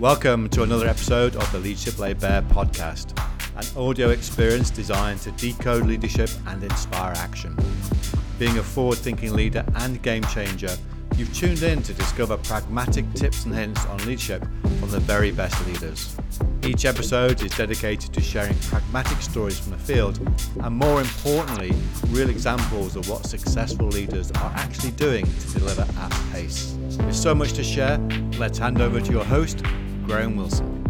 Welcome to another episode of the Leadership Laid Bare podcast, an audio experience designed to decode leadership and inspire action. Being a forward thinking leader and game changer, you've tuned in to discover pragmatic tips and hints on leadership from the very best leaders. Each episode is dedicated to sharing pragmatic stories from the field and, more importantly, real examples of what successful leaders are actually doing to deliver at pace. With so much to share, let's hand over to your host, Graham Wilson.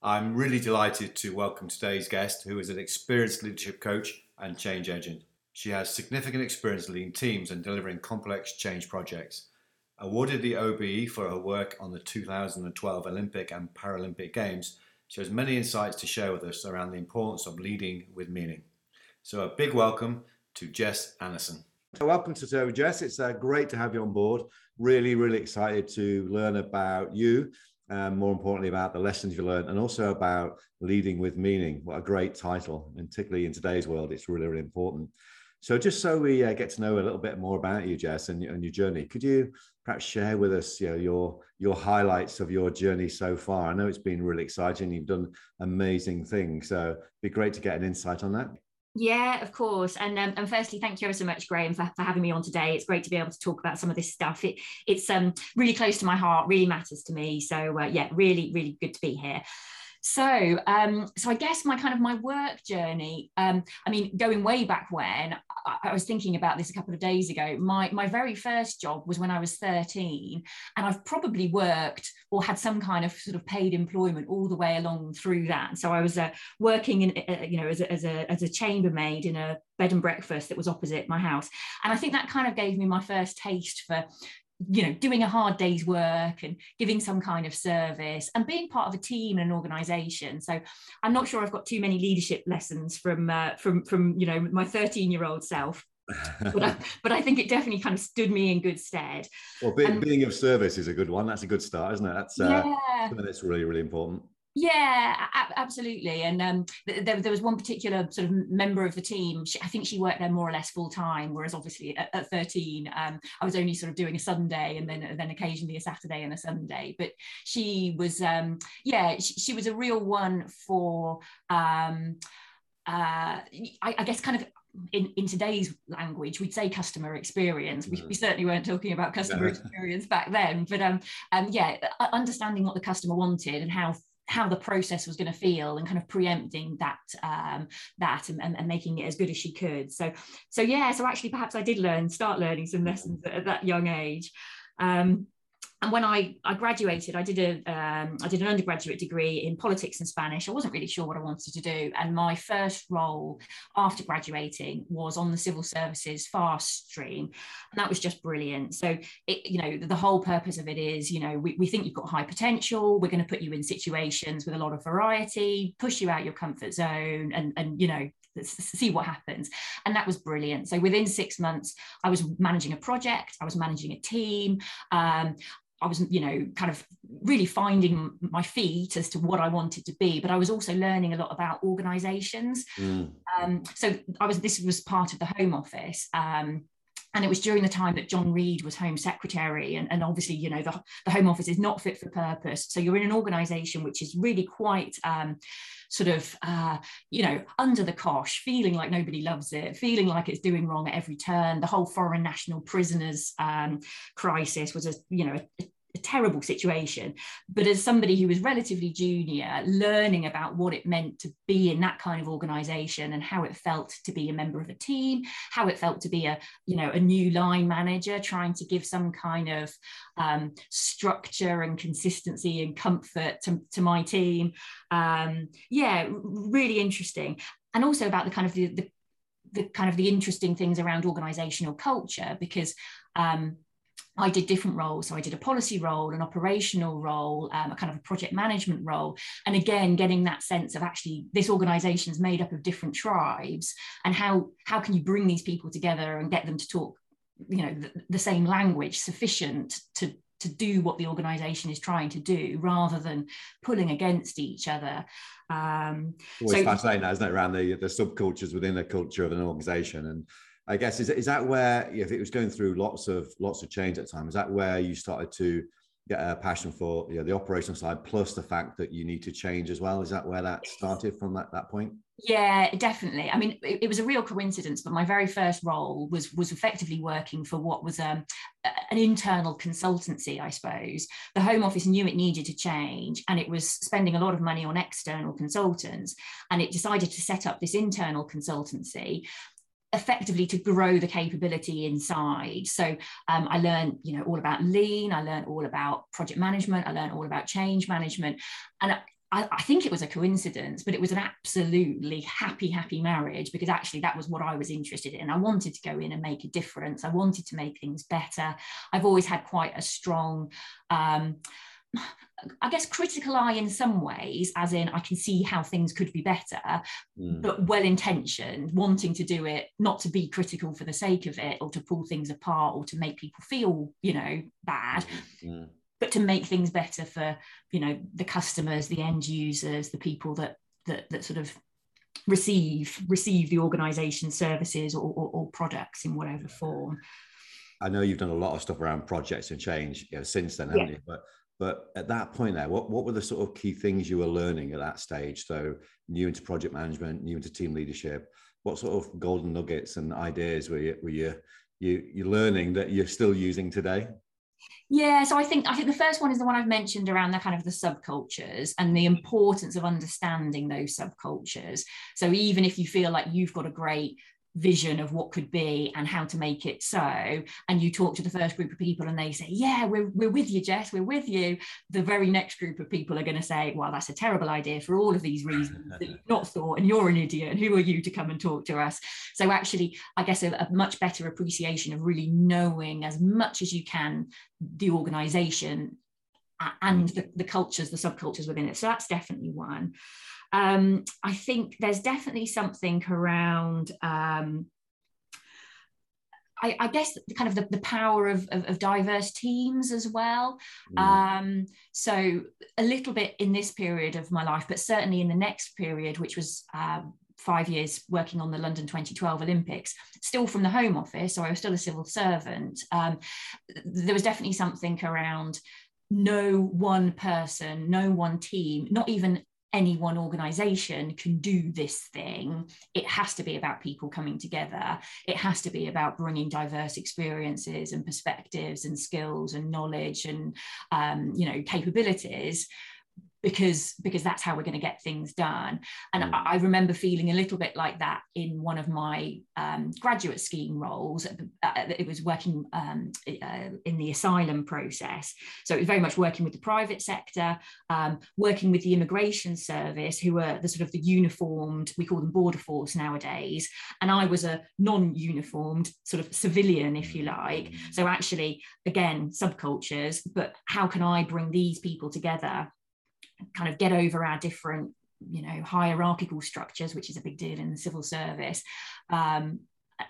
I'm really delighted to welcome today's guest, who is an experienced leadership coach and change agent. She has significant experience leading teams and delivering complex change projects. Awarded the OBE for her work on the 2012 Olympic and Paralympic Games, she has many insights to share with us around the importance of leading with meaning. So, a big welcome to Jess Anderson. So, welcome to Servo Jess. It's uh, great to have you on board. Really, really excited to learn about you, um, more importantly, about the lessons you learned, and also about leading with meaning. What a great title, and particularly in today's world, it's really, really important. So, just so we uh, get to know a little bit more about you, Jess, and, and your journey, could you perhaps share with us, you know, your your highlights of your journey so far? I know it's been really exciting. You've done amazing things, so it'd be great to get an insight on that. Yeah, of course. And um, and firstly, thank you ever so much, Graham, for, for having me on today. It's great to be able to talk about some of this stuff. It it's um really close to my heart, really matters to me. So uh, yeah, really, really good to be here. So, um, so I guess my kind of my work journey. Um, I mean, going way back when, I, was thinking about this a couple of days ago. My my very first job was when I was thirteen, and I've probably worked or had some kind of sort of paid employment all the way along through that. So I was uh, working in, uh, you know, as a, as a as a chambermaid in a bed and breakfast that was opposite my house, and I think that kind of gave me my first taste for you know doing a hard day's work and giving some kind of service and being part of a team and an organization so i'm not sure i've got too many leadership lessons from uh, from from you know my 13 year old self but, I, but I think it definitely kind of stood me in good stead. Well, be, and, being of service is a good one. That's a good start, isn't it? That's uh, yeah. that's really, really important. Yeah, a- absolutely. And um, th- there, there was one particular sort of member of the team. She, I think she worked there more or less full time, whereas obviously at, at 13, um, I was only sort of doing a Sunday and then then occasionally a Saturday and a Sunday. But she was, um, yeah, she, she, was a real one for, um, uh, I, I guess, kind of in, in today's language, we'd say customer experience. We, we mm. certainly weren't talking about customer experience back then, but um, um, yeah, understanding what the customer wanted and how how the process was going to feel and kind of preempting that um, that and, and, and, making it as good as she could. So so yeah so actually perhaps I did learn start learning some lessons at, that young age. Um, and when I, I graduated, I did a um, I did an undergraduate degree in politics and Spanish. I wasn't really sure what I wanted to do, and my first role after graduating was on the civil services fast stream, and that was just brilliant. So, it, you know, the whole purpose of it is, you know, we, we think you've got high potential. We're going to put you in situations with a lot of variety, push you out your comfort zone, and and you know, see what happens. And that was brilliant. So within six months, I was managing a project, I was managing a team. Um, I was, you know, kind of really finding my feet as to what I wanted to be, but I was also learning a lot about organizations. Mm. Um, so I was, this was part of the Home Office. Um, and it was during the time that John Reid was Home Secretary. And, and obviously, you know, the, the Home Office is not fit for purpose. So you're in an organization which is really quite um, sort of, uh, you know, under the cosh, feeling like nobody loves it, feeling like it's doing wrong at every turn. The whole foreign national prisoners um, crisis was a, you know, a, a terrible situation. But as somebody who was relatively junior, learning about what it meant to be in that kind of organization and how it felt to be a member of a team, how it felt to be a, you know, a new line manager, trying to give some kind of um, structure and consistency and comfort to, to my team. Um, yeah, really interesting. And also about the kind of the, the the kind of the interesting things around organizational culture because um, I did different roles. So I did a policy role, an operational role, um, a kind of a project management role. And again, getting that sense of actually this organization is made up of different tribes and how, how can you bring these people together and get them to talk, you know, the, the same language sufficient to, to do what the organization is trying to do rather than pulling against each other. Um, Always so, fascinating, that, isn't it, around the, the subcultures within the culture of an organization and I guess is, is that where if it was going through lots of lots of change at the time, is that where you started to get a passion for you know, the operational side, plus the fact that you need to change as well. Is that where that started from that, that point? Yeah, definitely. I mean, it, it, was a real coincidence, but my very first role was was effectively working for what was um, an internal consultancy, I suppose. The Home Office knew it needed to change, and it was spending a lot of money on external consultants, and it decided to set up this internal consultancy effectively to grow the capability inside. So um, I learned, you know, all about lean. I learned all about project management. I learned all about change management, and I, I, think it was a coincidence, but it was an absolutely happy, happy marriage because actually that was what I was interested in. I wanted to go in and make a difference. I wanted to make things better. I've always had quite a strong. Um, I guess critical eye in some ways, as in I can see how things could be better, mm. but well intentioned, wanting to do it not to be critical for the sake of it or to pull things apart or to make people feel, you know, bad. Mm. But to make things better for, you know, the customers, the end users, the people that that, that sort of receive receive the organization services or, or, or products in whatever form. I know you've done a lot of stuff around projects and change you know, since then, haven't yeah. you? But but at that point there, what, what were the sort of key things you were learning at that stage? So new into project management, new into team leadership. What sort of golden nuggets and ideas were you were you you you learning that you're still using today? Yeah, so I think I think the first one is the one I've mentioned around the kind of the subcultures and the importance of understanding those subcultures. So even if you feel like you've got a great vision of what could be and how to make it so. And you talk to the first group of people and they say yeah we're, we're with you jess we're with you. The very next group of people are going to say well that's a terrible idea for all of these reasons that you've not thought and you're an idiot. And who are you to come and talk to us? So actually i guess a, a much better appreciation of really knowing as much as you can the organization and mm. the, the cultures the subcultures within it. So that's definitely one um, I think there's definitely something around. Um, I, I, guess the kind of the, the power of, of, of, diverse teams as well. Mm. Um, so a little bit in this period of my life, but certainly in the next period, which was um, five years working on the London 2012 Olympics, still from the Home Office, so I was still a civil servant. Um, there was definitely something around no one person, no one team, not even any one organization can do this thing. It has to be about people coming together. It has to be about bringing diverse experiences and perspectives and skills and knowledge and um, you know capabilities because because that's how we're going to get things done. And mm. I, I, remember feeling a little bit like that in one of my um, graduate scheme roles. Uh, it was working um, uh, in the asylum process. So it was very much working with the private sector um, working with the immigration service who were the sort of the uniformed we call them border force nowadays. And i was a non-uniformed sort of civilian if you like. Mm. so actually again subcultures but how can i bring these people together kind of get over our different you know hierarchical structures which is a big deal in the civil service um,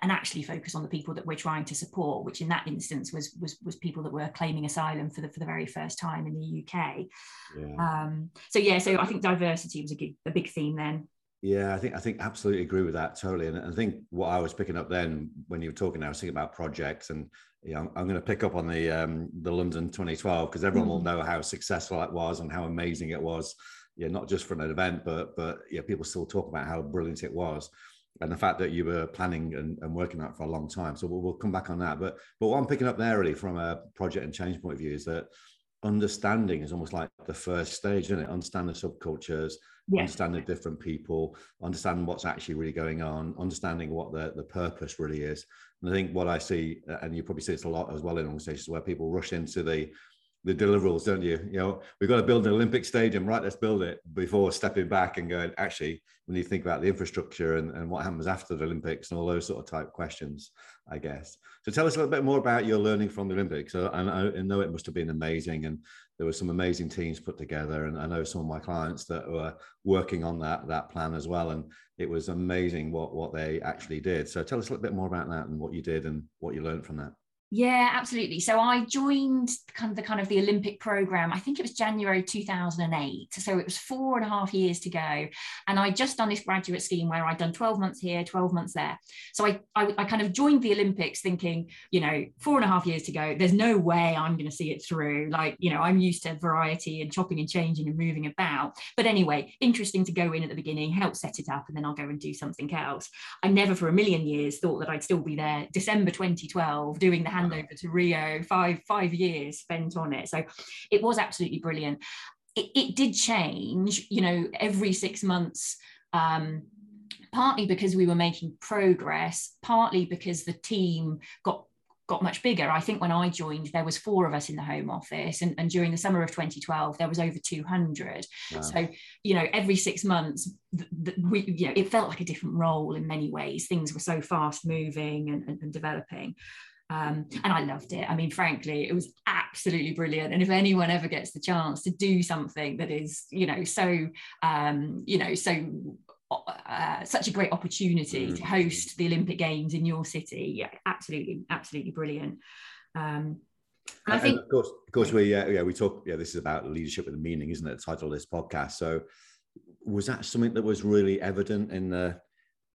and actually focus on the people that we're trying to support which in that instance was was, was people that were claiming asylum for the, for the very first time in the uk yeah. Um, so yeah so i think diversity was a, big, a big theme then yeah, I think I think absolutely agree with that totally. And I think what I was picking up then when you were talking, I was thinking about projects, and you know, I'm, I'm going to pick up on the um, the London 2012 because everyone mm. will know how successful it was and how amazing it was. Yeah, not just for an event, but but yeah, people still talk about how brilliant it was, and the fact that you were planning and, and working on it for a long time. So we'll, we'll come back on that. But but what I'm picking up there really from a project and change point of view is that understanding is almost like the first stage, isn't it? Understand the subcultures yeah. understanding different people, understanding what's actually really going on, understanding what the, the purpose really is. And I think what I see, uh, and you probably see this a lot as well in organizations where people rush into the the deliverables, don't you? You know, we've got to build an Olympic stadium, right? Let's build it before stepping back and going, actually, when you think about the infrastructure and, and what happens after the Olympics and all those sort of type questions, I guess. So tell us a little bit more about your learning from the Olympics. So, I know it must have been amazing and there were some amazing teams put together. And I know some of my clients that were working on that, that plan as well. And it was amazing what, what they actually did. So tell us a little bit more about that and what you did and what you learned from that. Yeah, absolutely. So I joined kind of the kind of the Olympic program. I think it was January 2008. So it was four and a half years to go, and I just done this graduate scheme where I'd done 12 months here, 12 months there. So I, I, I kind of joined the Olympics thinking, you know, four and a half years to go. There's no way I'm going to see it through. Like, you know, I'm used to variety and chopping and changing and moving about. But anyway, interesting to go in at the beginning, help set it up, and then I'll go and do something else. I never for a million years thought that I'd still be there December 2012 doing the handover to Rio, five five years spent on it. So it was absolutely brilliant. It, it did change, you know, every six months. Um, partly because we were making progress, partly because the team got got much bigger. I think when I joined, there was four of us in the Home Office, and, and during the summer of 2012, there was over 200. Wow. So, you know, every six months, the, the, we, you know, it felt like a different role in many ways. Things were so fast moving and, and, and developing. Um, and I loved it. I mean, frankly, it was absolutely brilliant. And if anyone ever gets the chance to do something that is, you know, so, um, you know, so uh, such a great opportunity mm-hmm. to host the Olympic Games in your city, yeah, absolutely, absolutely brilliant. Um, and I think, and of course, of course, we uh, yeah we talk yeah this is about leadership with a meaning, isn't it? The title of this podcast. So, was that something that was really evident in the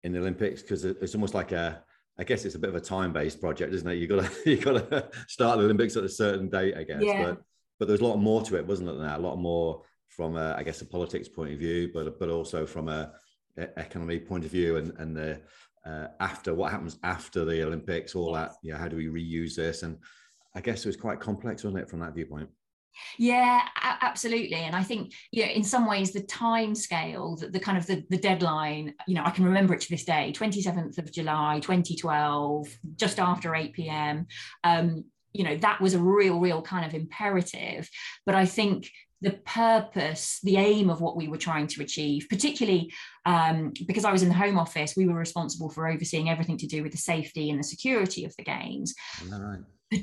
in the Olympics? Because it's almost like a I guess it's a bit of a time-based project, isn't it? You got to you got to start the Olympics at a certain date, I guess. Yeah. But but there's a lot more to it, wasn't it? That a lot more from a, I guess a politics point of view, but but also from a, a economy point of view, and and the uh, after what happens after the Olympics, all that. Yeah, how do we reuse this? And I guess it was quite complex, wasn't it, from that viewpoint? Yeah, absolutely. And I think, you know, in some ways, the time scale, the, the, kind of the, the deadline, you know, I can remember it to this day, 27th of July, 2012, just after 8 p.m. Um, you know, that was a real, real kind of imperative. But I think the purpose, the aim of what we were trying to achieve, particularly um, because I was in the Home Office, we were responsible for overseeing everything to do with the safety and the security of the games. Right.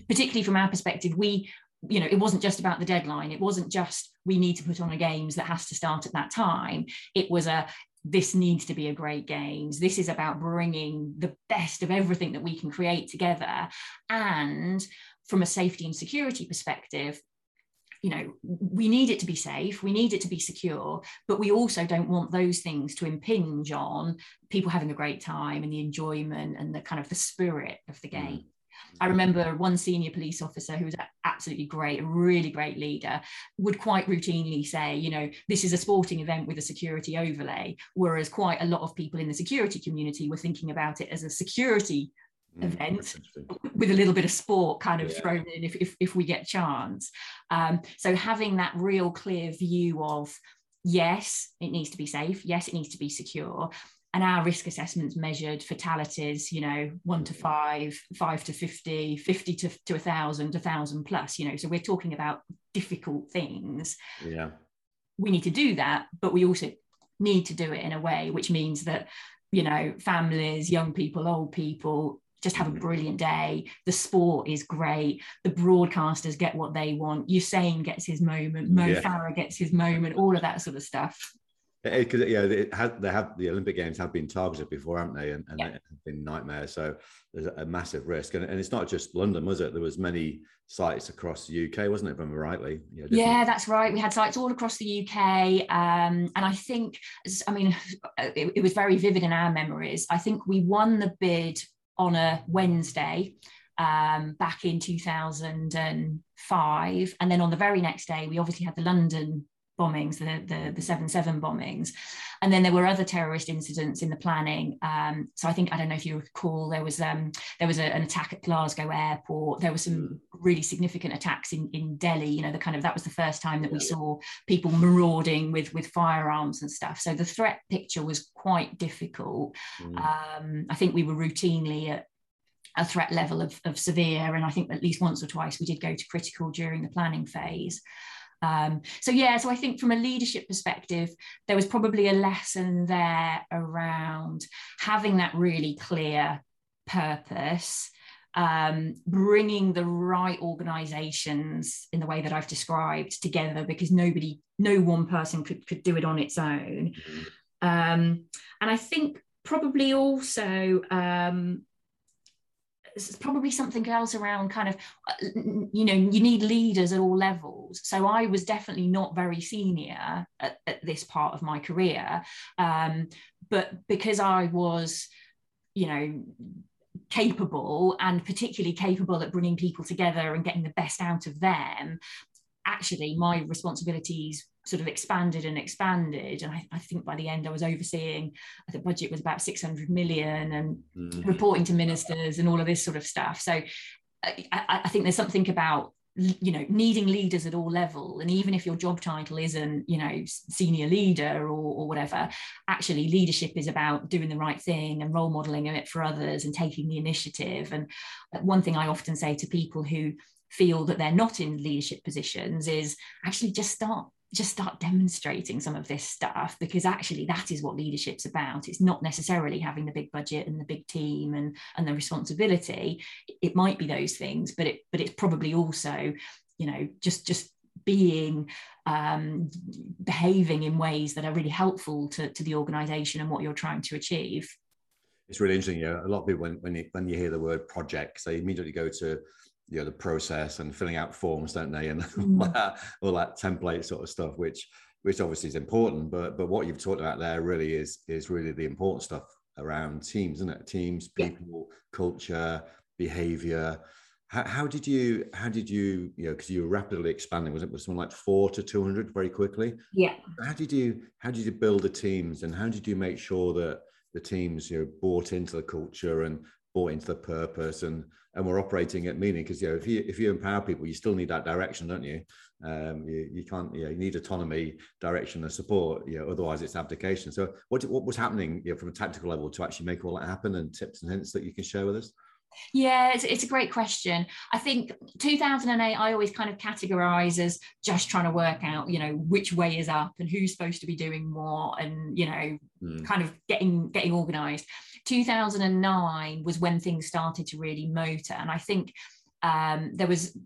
Particularly from our perspective, we you know, it wasn't just about the deadline. It wasn't just we need to put on a games that has to start at that time. It was a this needs to be a great games. This is about bringing the best of everything that we can create together. And from a safety and security perspective, you know, we need it to be safe, we need it to be secure, but we also don't want those things to impinge on people having a great time and the enjoyment and the kind of the spirit of the mm. game. I remember one senior police officer who was absolutely great, a really great leader, would quite routinely say, you know, this is a sporting event with a security overlay, whereas quite a lot of people in the security community were thinking about it as a security mm, event with a little bit of sport kind of yeah. thrown in if, if, if we get chance. Um, so having that real clear view of yes, it needs to be safe. Yes, it needs to be secure and our risk assessments measured fatalities you know one to five five to 50 50 to, to a thousand a thousand plus you know so we're talking about difficult things yeah we need to do that but we also need to do it in a way which means that you know families young people old people just have a mm-hmm. brilliant day. The sport is great. The broadcasters get what they want. Usain gets his moment. Mo yeah. Farah gets his moment. All of that sort of stuff because yeah, it had, they have the Olympic Games have been targeted before, haven't they? And, and yeah. have been nightmares. So there's a massive risk, and, and it's not just London, was it? There was many sites across the UK, wasn't it? If I remember rightly. Yeah, yeah, that's right. We had sites all across the UK, um, and I think, I mean, it, it was very vivid in our memories. I think we won the bid on a Wednesday um, back in 2005. And then on the very next day, we obviously had the London bombings, the, the, the 7-7 bombings. And then there were other terrorist incidents in the planning. Um, so I think, I don't know if you recall, there was um, there was a, an attack at Glasgow airport. There were some mm. really significant attacks in, in Delhi. You know, the kind of, that was the first time that we saw people marauding with, with firearms and stuff. So the threat picture was quite difficult. Mm. Um, I think we were routinely at a threat level of, of severe. And I think at least once or twice we did go to critical during the planning phase. Um, so yeah, so I think from a leadership perspective, there was probably a lesson there around having that really clear purpose, um, bringing the right organisations in the way that I've described together, because nobody, no one person could could do it on its own. Mm-hmm. Um, and I think probably also um, it's probably something else around kind of uh, you know you need leaders at all levels. So i was definitely not very senior at, at this part of my career um, but because i was you know capable and particularly capable at bringing people together and getting the best out of them actually my responsibilities sort of expanded and expanded. And I, I, think by the end I was overseeing the budget was about 600 million and mm. reporting to ministers and all of this sort of stuff. So I, I, think there's something about you know needing leaders at all level. And even if your job title isn't you know senior leader or, or whatever actually leadership is about doing the right thing and role modeling it for others and taking the initiative. And one thing i often say to people who feel that they're not in leadership positions is actually just start just start demonstrating some of this stuff because actually that is what leadership's about. It's not necessarily having the big budget and the big team and and the responsibility. It might be those things but it but it's probably also you know just just being um, behaving in ways that are really helpful to, to the organization and what you're trying to achieve. It's really interesting you know a lot of people when when you, when you hear the word project they immediately go to you know the process and filling out forms don't they? And mm. all that template sort of stuff which which obviously is important but but what you've talked about there really is is really the important stuff around teams isn't it? Teams people yeah. culture behavior. How, how, did you how did you you know because you were rapidly expanding was it was something like four to 200 very quickly? Yeah. How did you how did you build the teams and how did you make sure that the teams you know bought into the culture and bought into the purpose and and we're operating at meaning because you know if you if you empower people you still need that direction don't you? Um you, you can't you, know, you need autonomy direction and support you know otherwise it's abdication. So what what was happening you know, from a tactical level to actually make all that happen and tips and hints that you can share with us yeah, it's, it's a great question. I think 2008, I always kind of categorize as just trying to work out, you know, which way is up and who's supposed to be doing what and, you know, mm. kind of getting getting organized. 2009 was when things started to really motor. And I think um, there was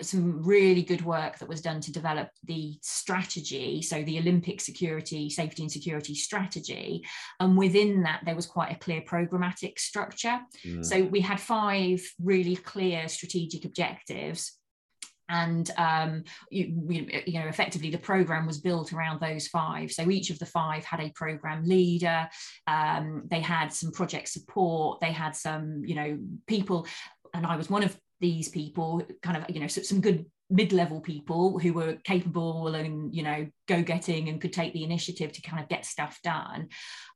some really good work that was done to develop the strategy, so the Olympic security, safety and security strategy. And within that, there was quite a clear programmatic structure. Mm. So we had five really clear strategic objectives and um, you, you, know effectively the program was built around those five so each of the five had a program leader um, they had some project support they had some you know people and i was one of these people kind of you know some good mid-level people who were capable and you know go-getting and could take the initiative to kind of get stuff done.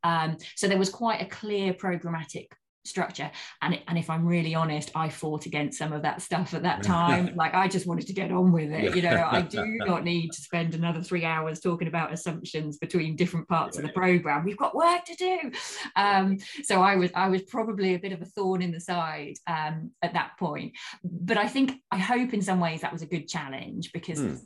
Um, so there was quite a clear programmatic structure. And and if i'm really honest i fought against some of that stuff at that time. Like i just wanted to get on with it you know? I do not need to spend another 3 hours talking about assumptions between different parts of the program. We've got work to do. Um, so i was i was probably a bit of a thorn in the side um, at that point. But i think i hope in some ways that was a good challenge because mm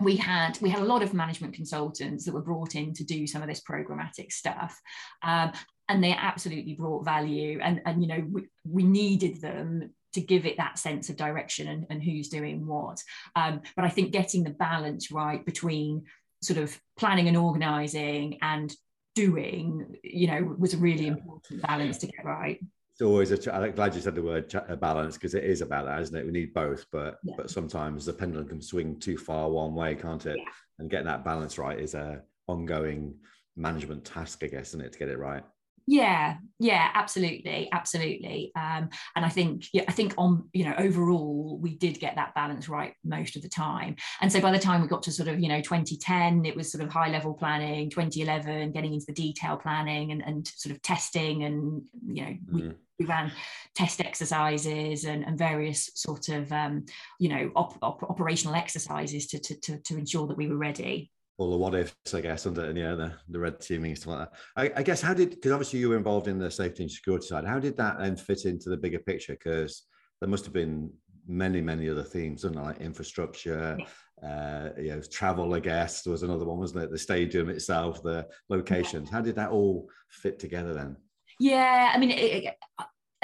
we had we had a lot of management consultants that were brought in to do some of this programmatic stuff. Um, and they absolutely brought value and and you know we, we needed them to give it that sense of direction and, and who's doing what. Um, but i think getting the balance right between sort of planning and organizing and doing you know was a really important balance to get right. It's always a i'm glad you said the word balance because it is about that isn't it? We need both but yeah. but sometimes the pendulum can swing too far one way can't it? Yeah. and getting that balance right is a ongoing management task i guess isn't it to get it right yeah yeah absolutely absolutely um, and i think yeah i think on you know overall we did get that balance right most of the time and so by the time we got to sort of you know 2010 it was sort of high level planning 2011 getting into the detail planning and, and sort of testing and you know we, mm. we ran test exercises and, and various sort of um, you know op, op, operational exercises to, to, to, to ensure that we were ready all the what ifs, I guess, under and yeah, the, the red teaming and stuff like that. I, I guess how did because obviously you were involved in the safety and security side. How did that then fit into the bigger picture? Because there must have been many, many other themes, and like infrastructure, uh, you know, travel. I guess there was another one, wasn't it? The stadium itself, the locations. How did that all fit together then? Yeah, I mean, it,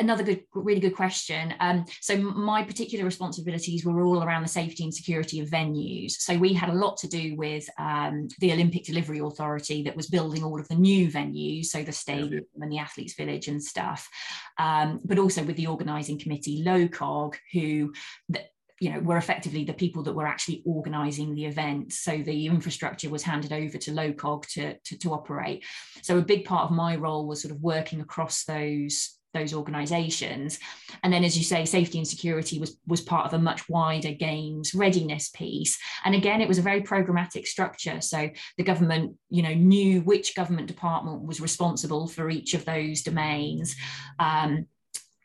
another good, really good question. Um, so my particular responsibilities were all around the safety and security of venues. So we had a lot to do with um, the Olympic Delivery Authority that was building all of the new venues, so the stadium and the athletes' village and stuff, um, but also with the organising committee, LOCOG, who you know were effectively the people that were actually organizing the event so the infrastructure was handed over to locog to, to, to operate so a big part of my role was sort of working across those those organizations. And then as you say safety and security was was part of a much wider games readiness piece. And again it was a very programmatic structure. So the government you know knew which government department was responsible for each of those domains. Um,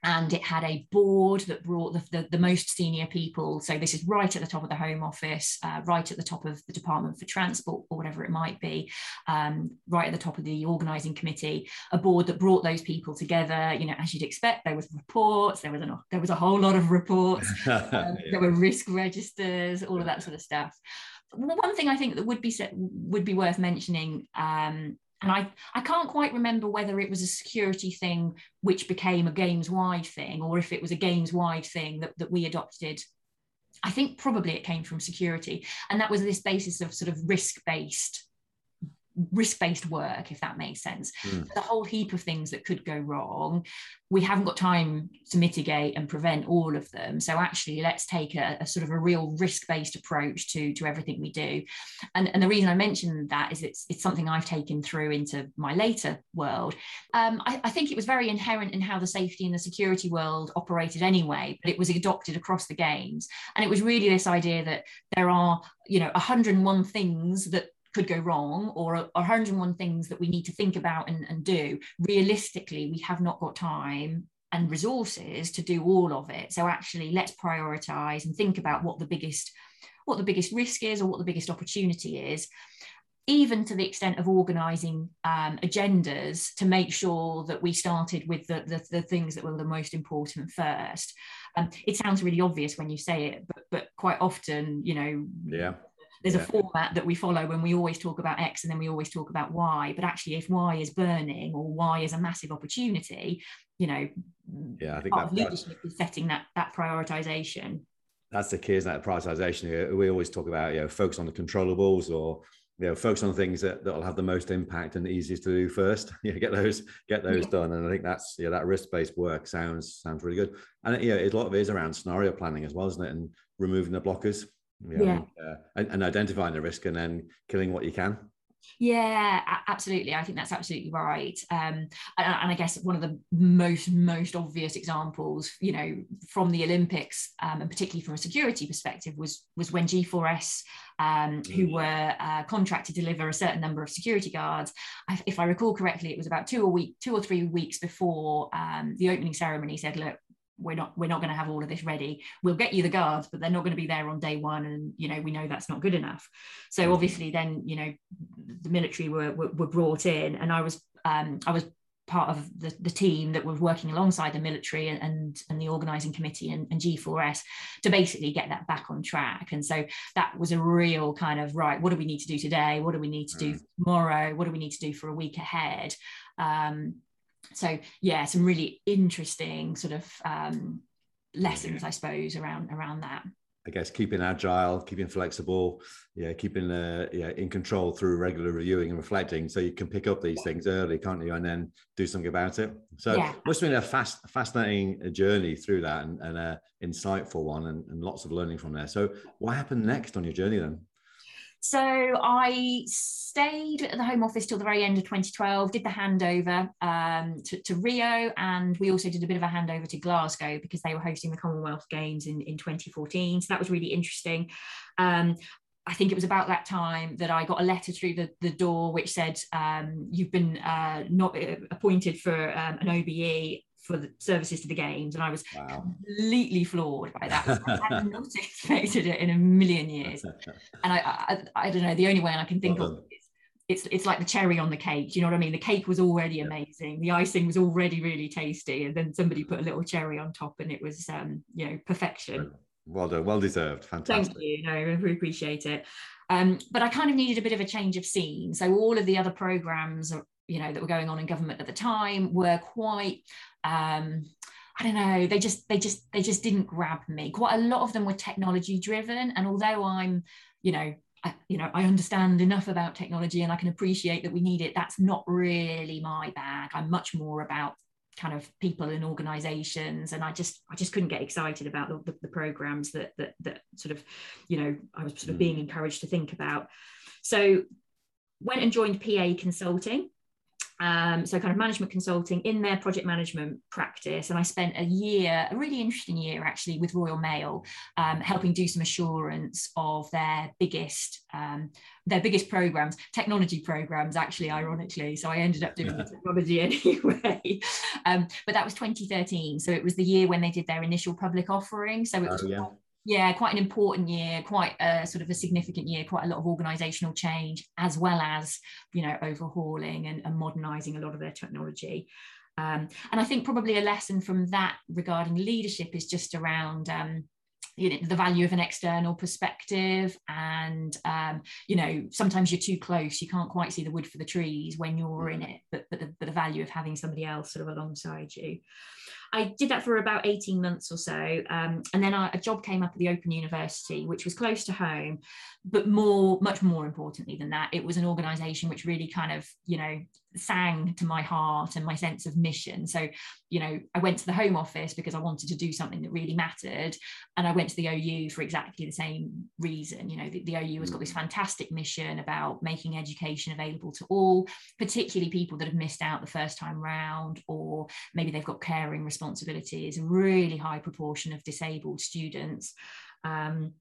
and it had a board that brought the, the, the, most senior people. So this is right at the top of the Home Office, uh, right at the top of the Department for Transport or whatever it might be, um, right at the top of the organising committee. A board that brought those people together. You know, as you'd expect, there was reports. There was a there was a whole lot of reports. Um, yeah. There were risk registers, all of that sort of stuff. One thing I think that would be would be worth mentioning um, and I, I can't quite remember whether it was a security thing which became a games wide thing or if it was a games wide thing that, that we adopted. I think probably it came from security. And that was this basis of sort of risk based risk-based work if that makes sense. Mm. a whole heap of things that could go wrong. We haven't got time to mitigate and prevent all of them. So actually let's take a, a sort of a real risk-based approach to to everything we do. And, and the reason i mentioned that is it's it's something i've taken through into my later world. Um, I, I think it was very inherent in how the safety and the security world operated anyway but it was adopted across the games. And it was really this idea that there are you know 101 things that could go wrong or 101 things that we need to think about and, and do. Realistically we have not got time and resources to do all of it. So actually let's prioritize and think about what the biggest what the biggest risk is or what the biggest opportunity is even to the extent of organizing um, agendas to make sure that we started with the, the, the, things that were the most important first. Um, it sounds really obvious when you say it, but, but quite often, you know, yeah there's yeah. a format that we follow when we always talk about X and then we always talk about Y. But actually, if Y is burning or Y is a massive opportunity, you know, yeah, I think that, leadership is setting that that prioritization. That's the key, isn't that prioritization? Uh, we always talk about, you know, focus on the controllables or you know, focus on things that that'll have the most impact and the easiest to do first. You know, get those get those yeah. done. And I think that's yeah, that risk based work sounds sounds really good. And yeah, a lot of it is around scenario planning as well, isn't it? And removing the blockers yeah, uh, and, and identifying the risk and then killing what you can. Yeah absolutely. I think that's absolutely right. Um, and, and, i guess one of the most most obvious examples you know from the olympics um, and particularly from a security perspective was was when g4s um, who mm. were uh, contracted to deliver a certain number of security guards. I, if i recall correctly it was about two or week two or three weeks before um, the opening ceremony said look we're not we're not going to have all of this ready we'll get you the guards but they're not going to be there on day one and you know we know that's not good enough so mm. obviously then you know the military were were, were brought in and i was um, i was part of the, the team that was working alongside the military and, and, and the organizing committee and, and, G4S to basically get that back on track. And so that was a real kind of right, what do we need to do today? What do we need to do mm. tomorrow? What do we need to do for a week ahead? Um, so yeah some really interesting sort of um, lessons i suppose around around that I guess keeping agile, keeping flexible, yeah, keeping uh, yeah in control through regular reviewing and reflecting, so you can pick up these things early, can't you, and then do something about it. So yeah. must have been a fast, fascinating uh, journey through that, and, and a insightful one, and, and lots of learning from there. So what happened next on your journey then? So I stayed at the Home Office till the very end of 2012, did the handover um, to, to, Rio, and we also did a bit of a handover to Glasgow because they were hosting the Commonwealth Games in, in 2014. So that was really interesting. Um, I think it was about that time that I got a letter through the, the door which said, um, You've been uh, not uh, appointed for um, an OBE for the services to the games, and I was wow. completely floored by that. I had not expected it in a million years, and I, I, I don't know. The only way I can think well of is it's it's like the cherry on the cake. You know what I mean? The cake was already amazing, the icing was already really tasty, and then somebody put a little cherry on top, and it was um, you know perfection. Well done, well deserved, fantastic. Thank you. No, I really appreciate it. Um, but I kind of needed a bit of a change of scene. So all of the other programs, you know, that were going on in government at the time were quite um, I don't know, they just they just they just didn't grab me. Quite a lot of them were technology driven, and although I'm, you know, I, you know, I understand enough about technology and I can appreciate that we need it. That's not really my bag. I'm much more about kind of people and organizations and i just i just couldn't get excited about the, the, the, programs that, that that sort of you know i was sort of being mm. encouraged to think about so went and joined pa consulting um, so kind of management consulting in their project management practice. And i spent a year a really interesting year actually with royal mail um, helping do some assurance of their biggest um, their biggest programs technology programs actually ironically. So i ended up doing yeah. technology anyway. Um, but that was 2013 so it was the year when they did their initial public offering. So it was oh, yeah yeah, quite an important year, quite a sort of a significant year, quite a lot of organizational change, as well as, you know, overhauling and, and modernizing a lot of their technology. Um, and I think probably a lesson from that regarding leadership is just around um, you know the value of an external perspective and um, you know sometimes you're too close you can't quite see the wood for the trees when you're in mm. it but, but, the, but the value of having somebody else sort of alongside you I did that for about 18 months or so. Um, and then I, a job came up at the Open University, which was close to home, but more, much more importantly than that, it was an organization which really kind of, you know, sang to my heart and my sense of mission. So, you know, I went to the Home Office because I wanted to do something that really mattered. And I went to the OU for exactly the same reason. You know, the, the OU has got this mm. fantastic mission about making education available to all, particularly people that have missed out the first time round, or maybe they've got caring responsibilities, a really high proportion of disabled students. Um,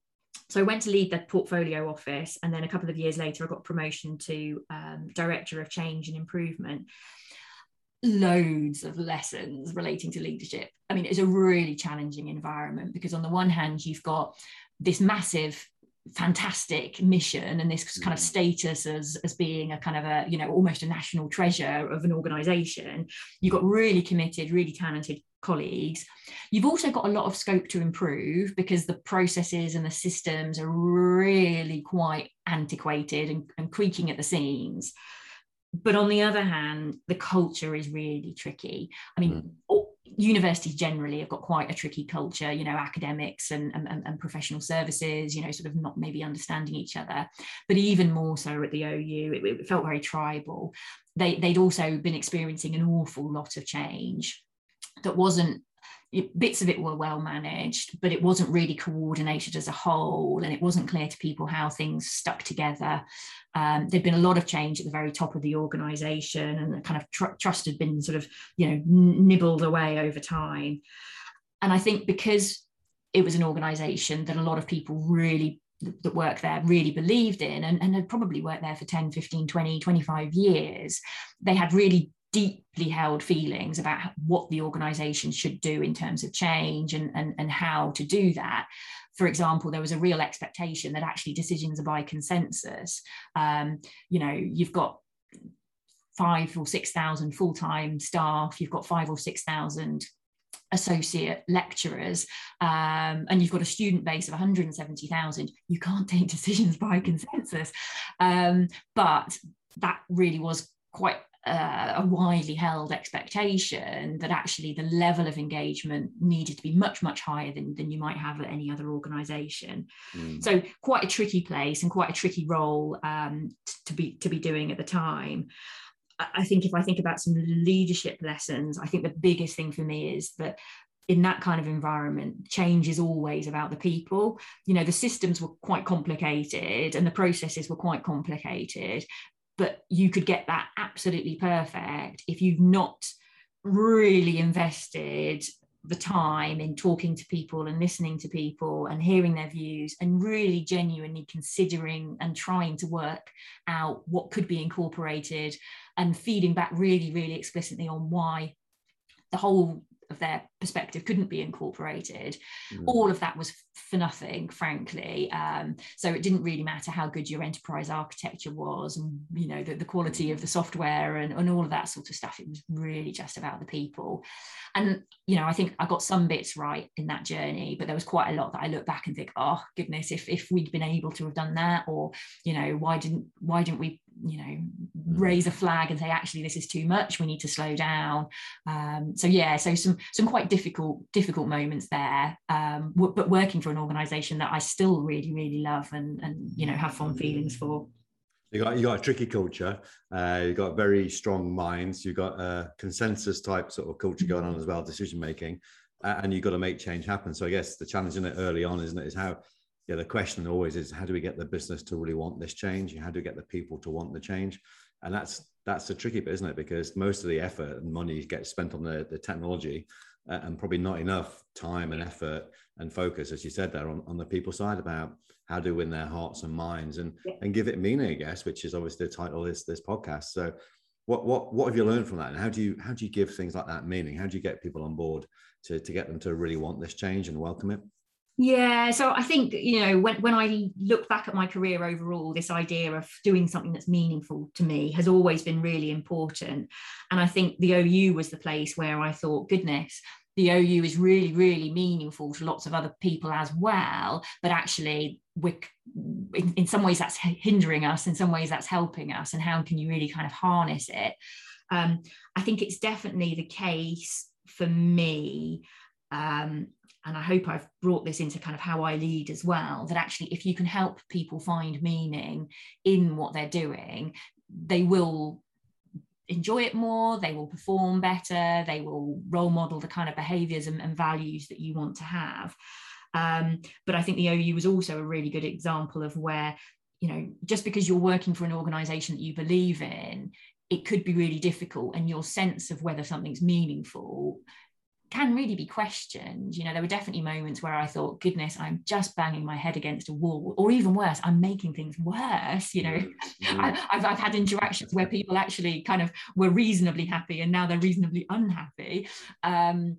so I went to lead the portfolio office, and then a couple of years later, I got promotion to um, director of change and improvement. Loads of lessons relating to leadership. I mean, it's a really challenging environment because, on the one hand, you've got this massive fantastic mission and this kind of mm. status as as being a kind of a you know almost a national treasure of an organization. You've got really committed really talented colleagues. You've also got a lot of scope to improve because the processes and the systems are really quite antiquated and, and creaking at the seams. But on the other hand the culture is really tricky. I mean mm universities generally have got quite a tricky culture you know academics and, and, and, professional services you know sort of not maybe understanding each other but even more so at the ou it, it felt very tribal. They, they'd also been experiencing an awful lot of change that wasn't bits of it were well managed, but it wasn't really coordinated as a whole, and it wasn't clear to people how things stuck together. Um, there'd been a lot of change at the very top of the organisation, and the kind of tr- trust had been sort of, you know, nibbled away over time. And I think because it was an organisation that a lot of people really that work there really believed in and, and had probably worked there for 10 15 20 25 years they had really deeply held feelings about what the organization should do in terms of change and, and, and how to do that for example, there was a real expectation that actually decisions are by consensus. Um, you know, you've got five or 6,000 full-time staff, you've got five or 6,000 associate lecturers, um, and you've got a student base of 170,000, you can't take decisions by consensus. Um, but that really was quite uh, a widely held expectation that actually the level of engagement needed to be much much higher than, than you might have at any other organization mm. so quite a tricky place and quite a tricky role um, to be to be doing at the time I think if I think about some leadership lessons, I think the biggest thing for me is that in that kind of environment, change is always about the people. You know, the systems were quite complicated and the processes were quite complicated, but you could get that absolutely perfect if you've not really invested the time in talking to people and listening to people and hearing their views and really genuinely considering and trying to work out what could be incorporated and feeding back really really explicitly on why the whole of their perspective couldn't be incorporated. Mm. all of that was for nothing frankly. Um, so it didn't really matter how good your enterprise architecture was and you know the, the quality of the software and, and all of that sort of stuff. It was really just about the people. And you know i think i got some bits right in that journey but there was quite a lot that i look back and think oh goodness if, if we'd been able to have done that or you know why didn't why didn't we you know raise a flag and say actually this is too much we need to slow down um, so yeah so some some quite difficult difficult moments there um, w- but working for an organization that i still really really love and and you know have fond feelings for you got you got a tricky culture. Uh, you got very strong minds. You got a consensus type sort of culture going on as well, decision making, uh, and you've got to make change happen. So I guess the challenge in it early on, isn't it, is how yeah, the question always is how do we get the business to really want this change? How do we get the people to want the change? And that's that's the tricky bit, isn't it? Because most of the effort and money gets spent on the, the technology uh, and probably not enough time and effort and focus, as you said there, on, on the people side about how to win their hearts and minds and yeah. and give it meaning, I guess, which is obviously the title of this this podcast. So what what what have you learned from that? And how do you how do you give things like that meaning? How do you get people on board to, to get them to really want this change and welcome it? Yeah, so I think you know when when I look back at my career overall, this idea of doing something that's meaningful to me has always been really important, and I think the OU was the place where I thought, goodness, the OU is really really meaningful to lots of other people as well, but actually we're in, in some ways that's hindering us, in some ways that's helping us, and how can you really kind of harness it? Um, I think it's definitely the case for me um, and I hope I've brought this into kind of how I lead as well, that actually, if you can help people find meaning in what they're doing, they will enjoy it more, they will perform better, they will role model the kind of behaviors and, and values that you want to have. Um, but I think the OU was also a really good example of where, you know, just because you're working for an organization that you believe in, it could be really difficult and your sense of whether something's meaningful can really be questioned. You know, there were definitely moments where I thought, goodness, I'm just banging my head against a wall, or even worse, I'm making things worse. You know. I, have I've had interactions where people actually kind of were reasonably happy and now they're reasonably unhappy. Um,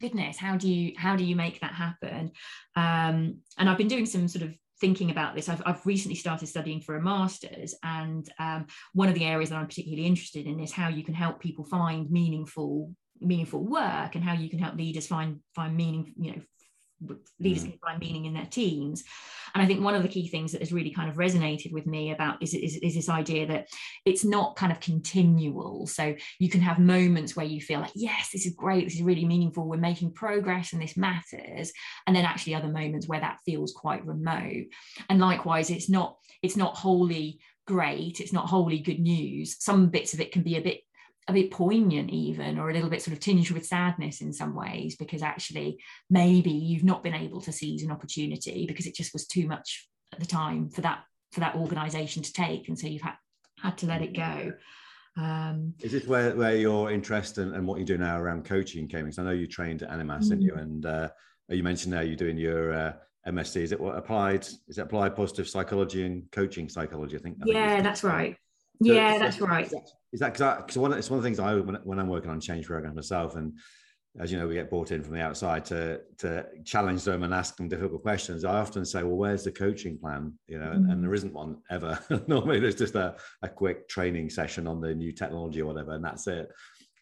goodness, how do you how do you make that happen? Um, and I've been doing some sort of thinking about this. I've, I've recently started studying for a master's, and um, one of the areas that I'm particularly interested in is how you can help people find meaningful meaningful work and how you can help leaders find find meaning you know leaders mm. can find meaning in their teams. And i think one of the key things that has really kind of resonated with me about is, is, is, this idea that it's not kind of continual. So you can have moments where you feel like yes this is great. This is really meaningful. We're making progress and this matters. And then actually other moments where that feels quite remote. And likewise it's not it's not wholly great. It's not wholly good news. Some bits of it can be a bit a bit poignant even or a little bit sort of tinged with sadness in some ways because actually maybe you've not been able to seize an opportunity because it just was too much at the time for that for that organization to take and so you've had had to let it go um, is this where, where your interest and, and what you do now around coaching came in? because i know you trained at animas mm-hmm. didn't you mm. and uh, you mentioned now you're doing your uh, msc is it what applied is it applied positive psychology and coaching psychology i think I yeah think that's right so yeah that's right is that because one, it's one of the things I when, when I'm working on change programs myself, and as you know, we get brought in from the outside to to challenge them and ask them difficult questions. I often say, "Well, where's the coaching plan?" You know, mm-hmm. and, there isn't one ever. Normally, there's just a, a quick training session on the new technology or whatever, and that's it.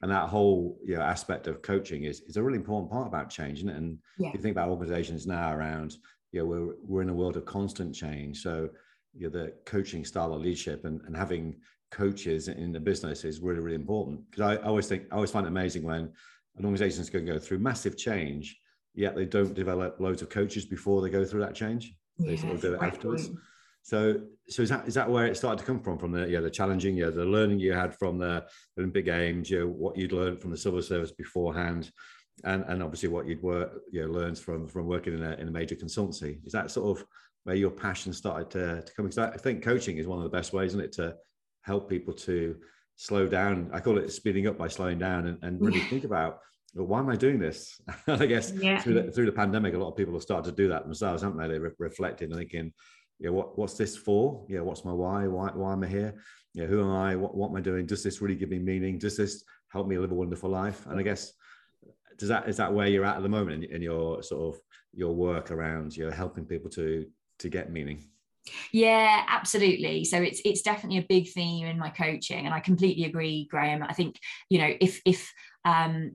And that whole you know aspect of coaching is is a really important part about change, isn't it? And yeah. if you think about organizations now around, you know, we're we're in a world of constant change, so you know, the coaching style of leadership and, and having coaches in the business is really, really important. Because I, I always think, I always find it amazing when an organization is going to go through massive change, yet they don't develop loads of coaches before they go through that change. They yes, sort of do it afterwards. Point. So, so is that is that where it started to come from? From the yeah, the challenging, yeah, the learning you had from the Olympic Games, you know, what you'd learned from the civil service beforehand, and and obviously what you'd work, you know, learned from from working in a in a major consultancy. Is that sort of where your passion started to, to come? Because I think coaching is one of the best ways, isn't it, to help people to slow down. I call it speeding up by slowing down and, and really think about well, why am I doing this? I guess yeah. through, the, through the pandemic, a lot of people have started to do that themselves, haven't they? They're re- reflecting and thinking, yeah, what, what's this for? Yeah, what's my why? Why, why am I here? Yeah, who am I? What, what am I doing? Does this really give me meaning? Does this help me live a wonderful life? And I guess does that is that where you're at at the moment in, in your sort of your work around you know helping people to to get meaning? Yeah, absolutely. So it's it's definitely a big theme in my coaching, and I completely agree, Graham. I think you know if if um,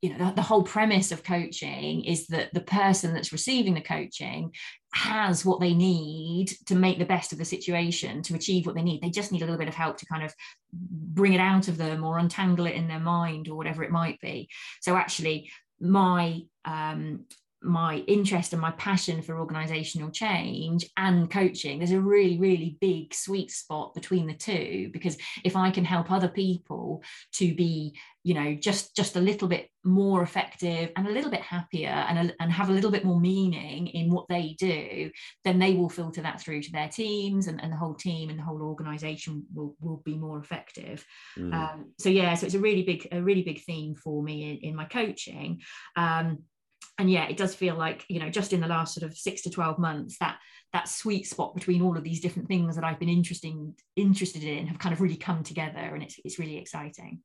you know the, the, whole premise of coaching is that the person that's receiving the coaching has what they need to make the best of the situation to achieve what they need they just need a little bit of help to kind of bring it out of them or untangle it in their mind or whatever it might be so actually my um, my interest and my passion for organizational change and coaching there's a really really big sweet spot between the two because if i can help other people to be you know just just a little bit more effective and a little bit happier and, a, and have a little bit more meaning in what they do then they will filter that through to their teams and, and the whole team and the whole organization will, will be more effective mm. um, so yeah so it's a really big a really big theme for me in, in my coaching um, and yeah it does feel like you know just in the last sort of six to 12 months that that sweet spot between all of these different things that i've been interesting interested in have kind of really come together and it's, it's really exciting.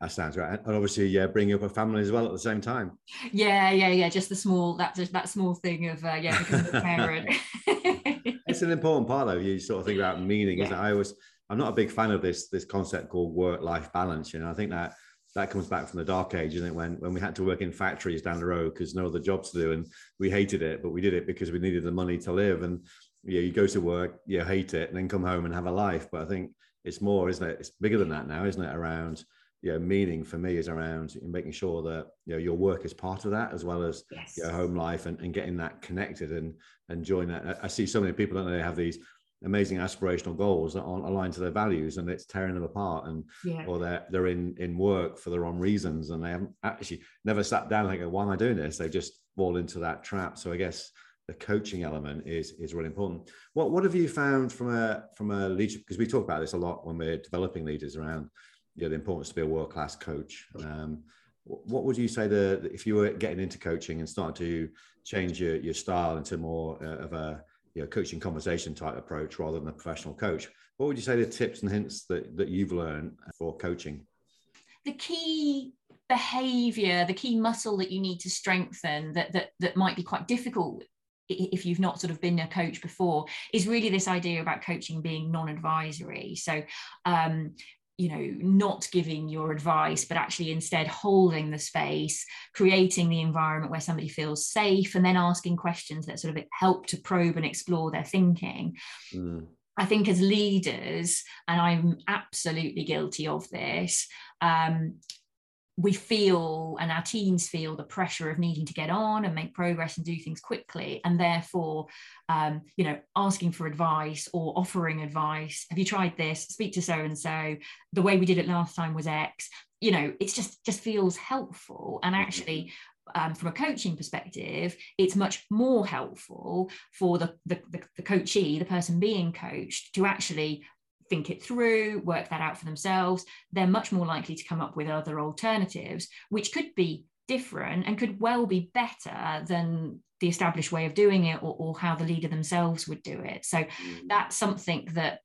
That sounds right. And obviously yeah bringing up a family as well at the same time. Yeah yeah yeah just the small that that small thing of uh, yeah becoming a parent. It's an important part though you sort of think about meaning yeah. isn't it? I always i'm not a big fan of this this concept called work life balance you know? I think that that comes back from the dark age, isn't it? When when we had to work in factories down the road because no other jobs to do, and we hated it, but we did it because we needed the money to live. And yeah, you go to work, you hate it, and then come home and have a life. But I think it's more, isn't it? It's bigger than that now, isn't it? Around you know, meaning for me is around making sure that you know your work is part of that as well as yes. your home life and, and getting that connected and and join that. I see so many people don't they have these amazing aspirational goals that aren't aligned to their values and it's tearing them apart and yeah. or they're they're in in work for the wrong reasons and they haven't actually never sat down and go why am i doing this? They just fall into that trap. So i guess the coaching element is is really important. What what have you found from a from a leadership because we talk about this a lot when we're developing leaders around you know, the importance to be a world-class coach. Um, what would you say that if you were getting into coaching and starting to change your, your style into more uh, of a you know, coaching conversation type approach rather than a professional coach. What would you say the tips and hints that, that you've learned for coaching? The key behavior, the key muscle that you need to strengthen that that that might be quite difficult if you've not sort of been a coach before is really this idea about coaching being non-advisory so um, you know not giving your advice but actually instead holding the space creating the environment where somebody feels safe and then asking questions that sort of help to probe and explore their thinking mm. I think as leaders, and I'm absolutely guilty of this, um, we feel and our teams feel the pressure of needing to get on and make progress and do things quickly. And therefore um, you know asking for advice or offering advice have you tried this? Speak to so and so the way we did it last time was x. You know it's just just feels helpful. And actually um, from a coaching perspective, it's much more helpful for the, the, the, the coachee, the person being coached, to actually think it through, work that out for themselves, they're much more likely to come up with other alternatives, which could be different and could well be better than the established way of doing it or, or how the leader themselves would do it. So mm. that's something that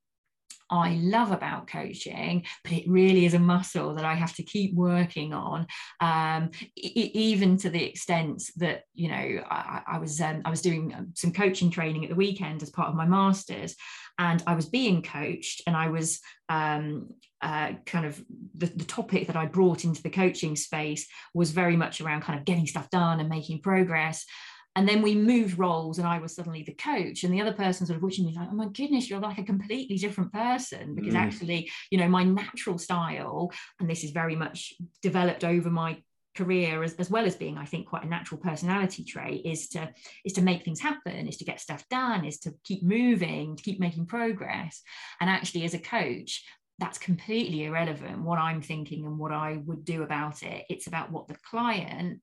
I love about coaching, but it really is a muscle that I have to keep working on, um, e- even to the extent that you know I, I was um, I was doing um, some coaching training at the weekend as part of my masters, and I was being coached, and I was um, uh, kind of the, the topic that I brought into the coaching space was very much around kind of getting stuff done and making progress. And then we moved roles, and I was suddenly the coach, and the other person sort of watching me like, "Oh my goodness, you're like a completely different person." Because mm. actually, you know, my natural style, and this is very much developed over my career as, as well as being i think quite a natural personality trait is to is to make things happen is to get stuff done is to keep moving to keep making progress and actually as a coach that's completely irrelevant what i'm thinking and what i would do about it it's about what the client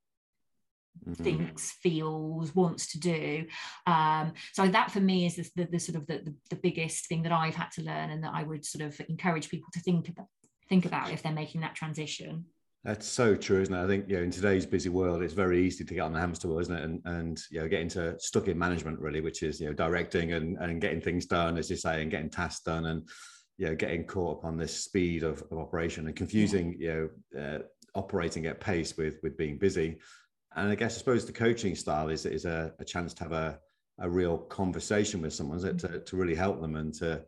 Mm-hmm. thinks feels wants to do um, so that for me is the, the, the sort of the, the, the, biggest thing that i've had to learn and that i would sort of encourage people to think about think about if they're making that transition that's so true, isn't it? I think you know in today's busy world, it's very easy to get on the hamster wheel, isn't it? And and you know get into stuck in management really, which is you know directing and and getting things done, as you say, and getting tasks done, and you know getting caught up on this speed of, of operation and confusing you know uh, operating at pace with with being busy. And I guess I suppose the coaching style is is a, a chance to have a a real conversation with someone, is it, to, to really help them and to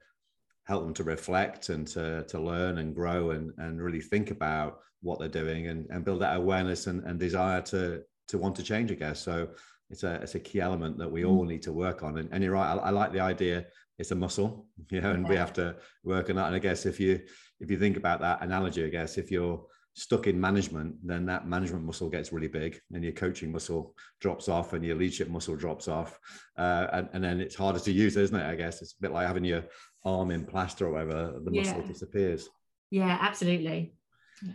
help them to reflect and to, to learn and grow and, and really think about what they're doing and, and build that awareness and, and desire to to want to change, I guess. So it's a it's a key element that we all mm. need to work on. And, and you're right, I, I, like the idea it's a muscle, you know, and yeah. we have to work on that. And I guess if you if you think about that analogy, I guess if you're stuck in management, then that management muscle gets really big, and your coaching muscle drops off, and your leadership muscle drops off, uh, and, and then it's harder to use, isn't it? I guess it's a bit like having your arm in plaster or whatever; the muscle yeah. disappears. Yeah, absolutely.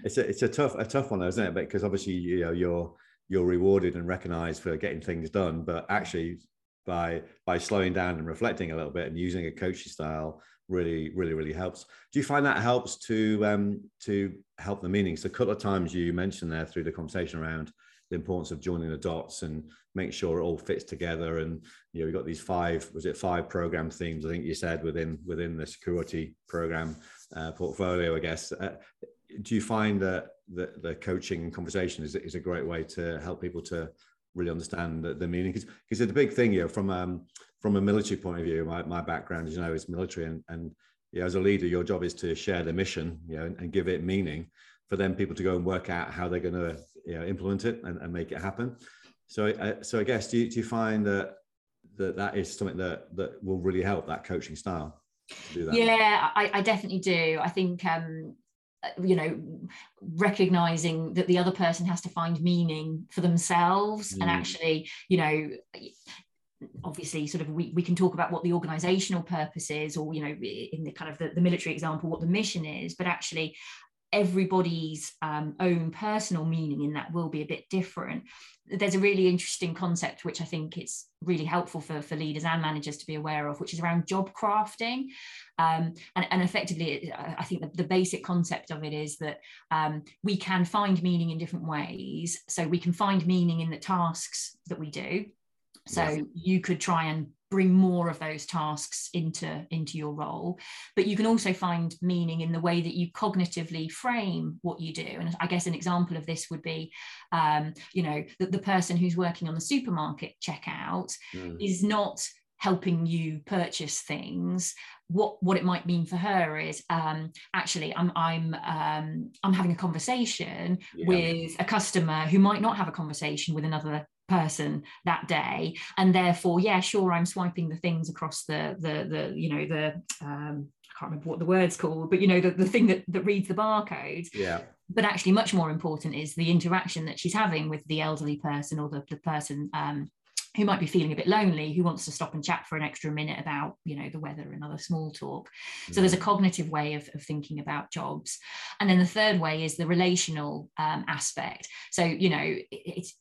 It's a it's a tough a tough one, though, isn't it? Because obviously, you know, you're you're rewarded and recognized for getting things done but actually by by slowing down and reflecting a little bit and using a coaching style really really really helps. Do you find that helps to um to help the meanings a couple of times you mentioned there through the conversation around the importance of joining the dots and make sure it all fits together. And you know we got these five was it five program themes i think you said within within the security program uh, portfolio i guess. Uh, do you find that the, the coaching conversation is, is a great way to help people to really understand the, the meaning? Because it's a big thing you know from um from a military point of view my, my background you know is military and and you know, as a leader your job is to share the mission you know and, and give it meaning for them people to go and work out how they're going to you know implement it and, and make it happen. So uh, so i guess do you, do you find that that that is something that that will really help that coaching style yeah I, I definitely do. I think um you know recognizing that the other person has to find meaning for themselves mm. and actually you know obviously sort of we, we can talk about what the organizational purpose is or you know in the kind of the, the military example what the mission is but actually everybody's um, own personal meaning in that will be a bit different. There's a really interesting concept which i think it's really helpful for, for leaders and managers to be aware of which is around job crafting. Um, and, and, effectively i think the, the, basic concept of it is that um, we can find meaning in different ways. So we can find meaning in the tasks that we do so yes. you could try and bring more of those tasks into into your role but you can also find meaning in the way that you cognitively frame what you do and i guess an example of this would be um, you know that the person who's working on the supermarket checkout mm. is not helping you purchase things what what it might mean for her is um, actually I'm I'm um, I'm having a conversation yeah. with a customer who might not have a conversation with another person that day. And therefore yeah sure i'm swiping the things across the the the you know the um i can't remember what the word's called but you know the, the thing that that reads the barcode. Yeah. But actually much more important is the interaction that she's having with the elderly person or the, the person um, who might be feeling a bit lonely who wants to stop and chat for an extra minute about you know the weather and other small talk. Mm-hmm. so there's a mm. cognitive way of, of, thinking about jobs. And then the third way is the relational um, aspect. So you know it, it's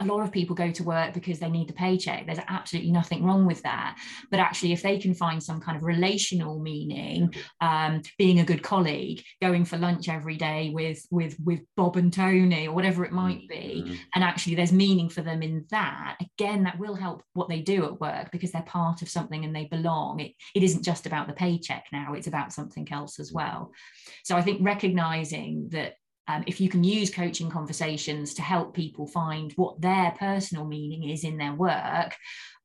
a lot of people go to work because they need the paycheck. There's absolutely nothing wrong with that. But actually, if they can find some kind of relational meaning, um, being a good colleague, going for lunch every day with with with Bob and Tony or whatever it might be, mm-hmm. and actually there's meaning for them in that. Again, that will help what they do at work because they're part of something and they belong. It it isn't just about the paycheck now; it's about something else as well. So I think recognizing that um, if you can use coaching conversations to help people find what their personal meaning is in their work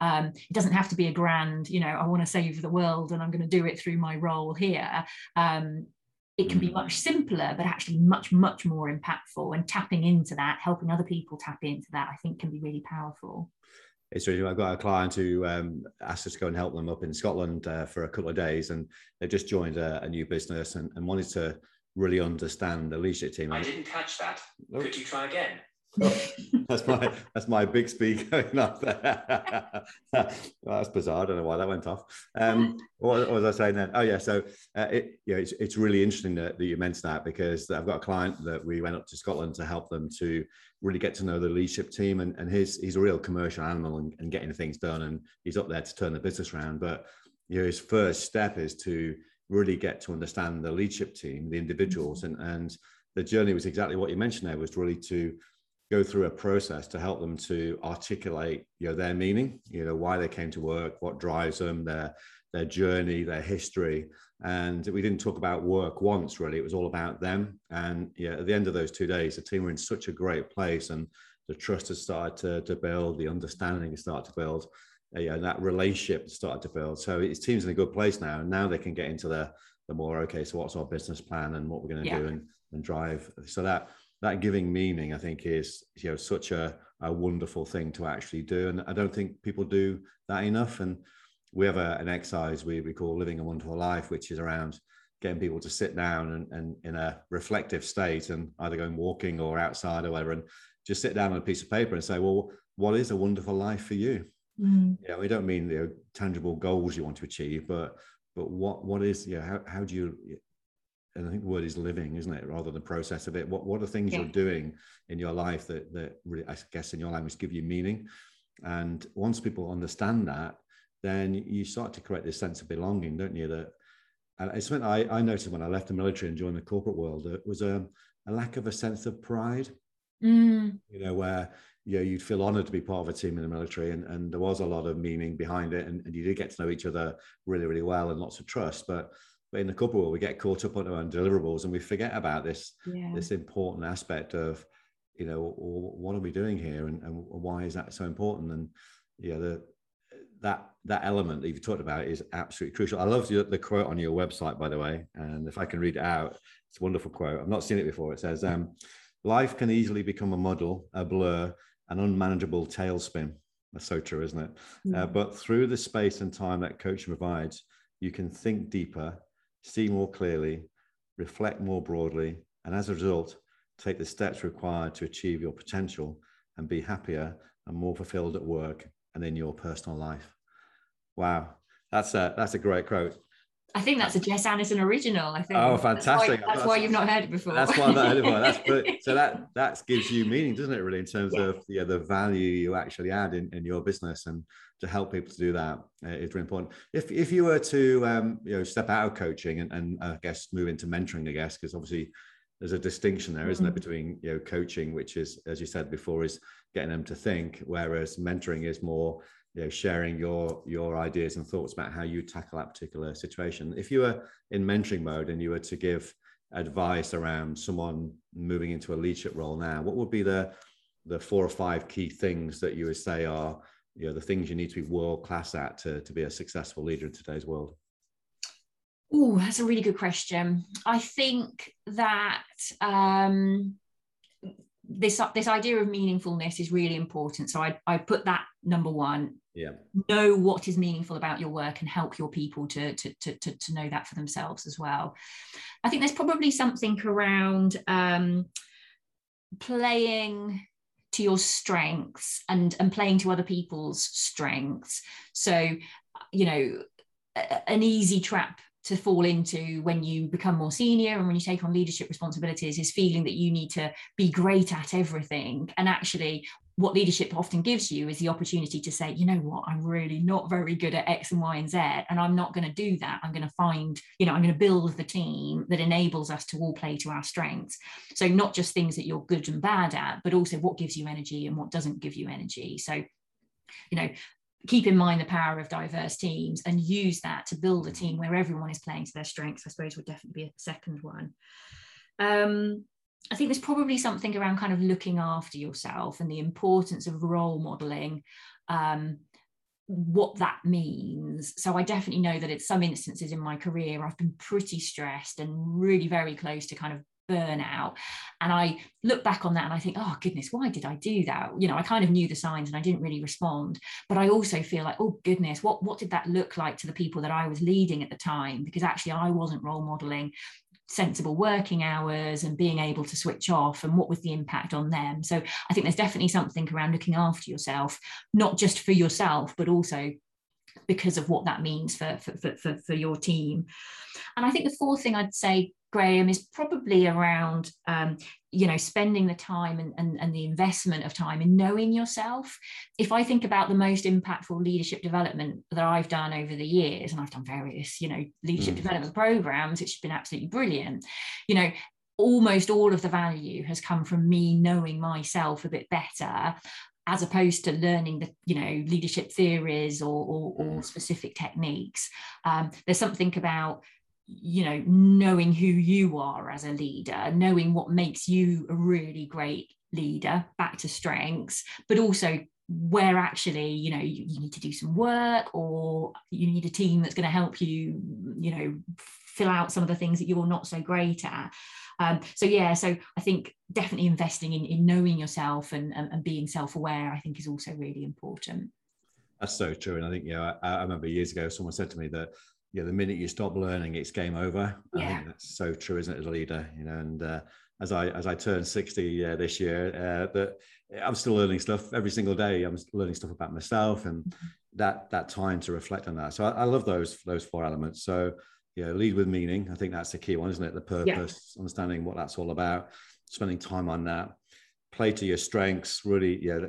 um, it doesn't have to be a grand you know i want to save the world and i'm going to do it through my role here um, it can be mm. much simpler but actually much much more impactful and tapping into that helping other people tap into that i think can be really powerful it's really i've got a client who um, asked us to go and help them up in scotland uh, for a couple of days and they just joined a, a new business and, and wanted to really understand the leadership team. I didn't catch that. Oh. Could you try again? Oh, that's my that's my big speak going up there. well, that's bizarre. I don't know why that went off. Um, what, what, was I saying then? Oh yeah, so uh, it, yeah, it's, it's really interesting that, that you mentioned that because I've got a client that we went up to Scotland to help them to really get to know the leadership team, and, and his he's a real commercial animal and, and getting things done, and he's up there to turn the business around. But you know, his first step is to really get to understand the leadership team, the individuals, mm-hmm. and and the journey was exactly what you mentioned there was really to go through a process to help them to articulate you know their meaning you know why they came to work what drives them their their journey their history. And we didn't talk about work once really. It was all about them. And yeah at the end of those two days the team were in such a great place and the trust has started to, to build the understanding has started to build uh, you that relationship started to build. So his team's in a good place now, and now they can get into the the more okay. So what's our business plan and what we're going to yeah. do and and drive. So that that giving meaning, I think, is you know such a a wonderful thing to actually do, and I don't think people do that enough. And we have a, an exercise we, we call living a wonderful life, which is around getting people to sit down and, and in a reflective state and either going walking or outside or whatever, and just sit down on a piece of paper and say, well, what is a wonderful life for you? Mm. Yeah, we don't mean you know, tangible goals you want to achieve, but but what what is you know, how how do you and I think the word is living, isn't it, rather than the process of it. What what are things yeah. you're doing in your life that that really, I guess in your language give you meaning? And once people understand that, then you start to create this sense of belonging, don't you? That and it's something I, I noticed when I left the military and joined the corporate world. It was a, a lack of a sense of pride. Mm. You know, where you know, you'd feel honored to be part of a team in the military, and, and there was a lot of meaning behind it, and, and you did get to know each other really, really well, and lots of trust. But but in the corporate world, we get caught up on our own deliverables, and we forget about this yeah. this important aspect of, you know, what are we doing here, and, and why is that so important? And yeah, the that that element that you've talked about is absolutely crucial. I love the, the quote on your website, by the way, and if I can read it out, it's a wonderful quote. I've not seen it before. It says, um, "Life can easily become a muddle, a blur, an unmanageable tailspin." That's so true, isn't it? Mm-hmm. Uh, but through the space and time that coaching provides, you can think deeper, see more clearly, reflect more broadly, and as a result, take the steps required to achieve your potential and be happier and more fulfilled at work and in your personal life. Wow, that's a that's a great quote. I think that's a Jess Anderson original. I think. Oh, fantastic! That's why, that's why you've not heard it before. That's why I've not heard it before. That's brilliant. so that that gives you meaning, doesn't it? Really, in terms yeah. of yeah, the value you actually add in, in your business, and to help people to do that uh, is really important. If if you were to um, you know step out of coaching and, and I guess move into mentoring, I guess because obviously there's a distinction there, isn't mm-hmm. it, between you know coaching, which is as you said before, is getting them to think, whereas mentoring is more you know sharing your your ideas and thoughts about how you tackle that particular situation. If you were in mentoring mode and you were to give advice around someone moving into a leadership role now what would be the the four or five key things that you would say are you know the things you need to be world class at to, to be a successful leader in today's world? Oh that's a really good question. I think that um this this idea of meaningfulness is really important. So i i put that number one. Yeah. Know what is meaningful about your work and help your people to to to, to, to know that for themselves as well. I think there's probably something around um playing to your strengths and and playing to other people's strengths. So you know an easy trap to fall into when you become more senior and when you take on leadership responsibilities is feeling that you need to be great at everything. And actually what leadership often gives you is the opportunity to say you know what? I'm really not very good at x and y and z and i'm not going to do that. I'm going to find you know i'm going to build the team that enables us to all play to our strengths. So not just things that you're good and bad at but also what gives you energy and what doesn't give you energy. So you know keep in mind the power of diverse teams and use that to build a team where everyone is playing to their strengths i suppose would definitely be a second one. Um, i think there's probably something around kind of looking after yourself and the importance of role modeling um, what that means. So i definitely know that in some instances in my career i've been pretty stressed and really very close to kind of burnout. And I look back on that and I think, oh goodness, why did I do that? You know, I kind of knew the signs and I didn't really respond. But I also feel like, oh goodness, what, what did that look like to the people that I was leading at the time? Because actually I wasn't role modeling sensible working hours and being able to switch off and what was the impact on them so i think there's definitely something around looking after yourself not just for yourself but also because of what that means for for, for, for your team and i think the fourth thing i'd say Graham, is probably around, um, you know, spending the time and, and, and the investment of time in knowing yourself. If I think about the most impactful leadership development that I've done over the years, and I've done various, you know, leadership mm. development programs, which has been absolutely brilliant, you know, almost all of the value has come from me knowing myself a bit better as opposed to learning the you know leadership theories or, or, or mm. specific techniques um, there's something about you know knowing who you are as a leader knowing what makes you a really great leader back to strengths but also where actually you know you, you, need to do some work or you need a team that's going to help you you know fill out some of the things that you're not so great at um, so yeah so i think definitely investing in, in knowing yourself and, and, and being self-aware i think is also really important that's so true and i think you know I, I remember years ago someone said to me that yeah, the minute you stop learning, it's game over. Yeah. I think that's so true, isn't it, as a leader? You know, and uh, as I as I turn sixty uh, this year, uh, that I'm still learning stuff every single day. I'm learning stuff about myself, and mm-hmm. that that time to reflect on that. So I, I, love those those four elements. So yeah, lead with meaning. I think that's the key one, isn't it? The purpose, yeah. understanding what that's all about, spending time on that. Play to your strengths. Really, yeah.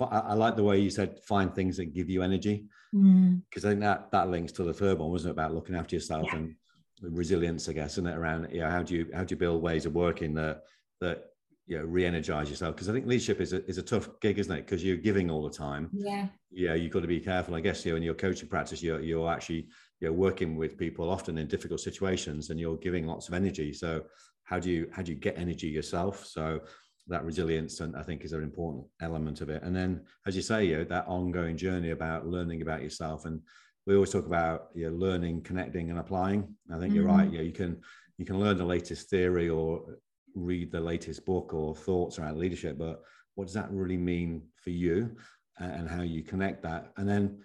I, I like the way you said find things that give you energy because mm. I think that that links to the third one, wasn't it? About looking after yourself yeah. and resilience, I guess, isn't it? Around you know, how do you how do you build ways of working that that you know re-energize yourself? Because I think leadership is a is a tough gig, isn't it? Because you're giving all the time. Yeah. Yeah, you've got to be careful. I guess you know in your coaching practice, you're you're actually you're working with people often in difficult situations, and you're giving lots of energy. So how do you how do you get energy yourself? So that resilience and I think is an important element of it. And then, as you say, you know, that ongoing journey about learning about yourself. And we always talk about you know, learning, connecting, and applying. I think mm-hmm. you're right. Yeah, you can you can learn the latest theory or read the latest book or thoughts around leadership, but what does that really mean for you and how you connect that? And then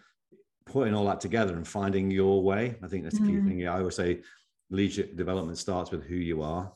putting all that together and finding your way. I think that's the key mm-hmm. thing. Yeah, I always say leadership development starts with who you are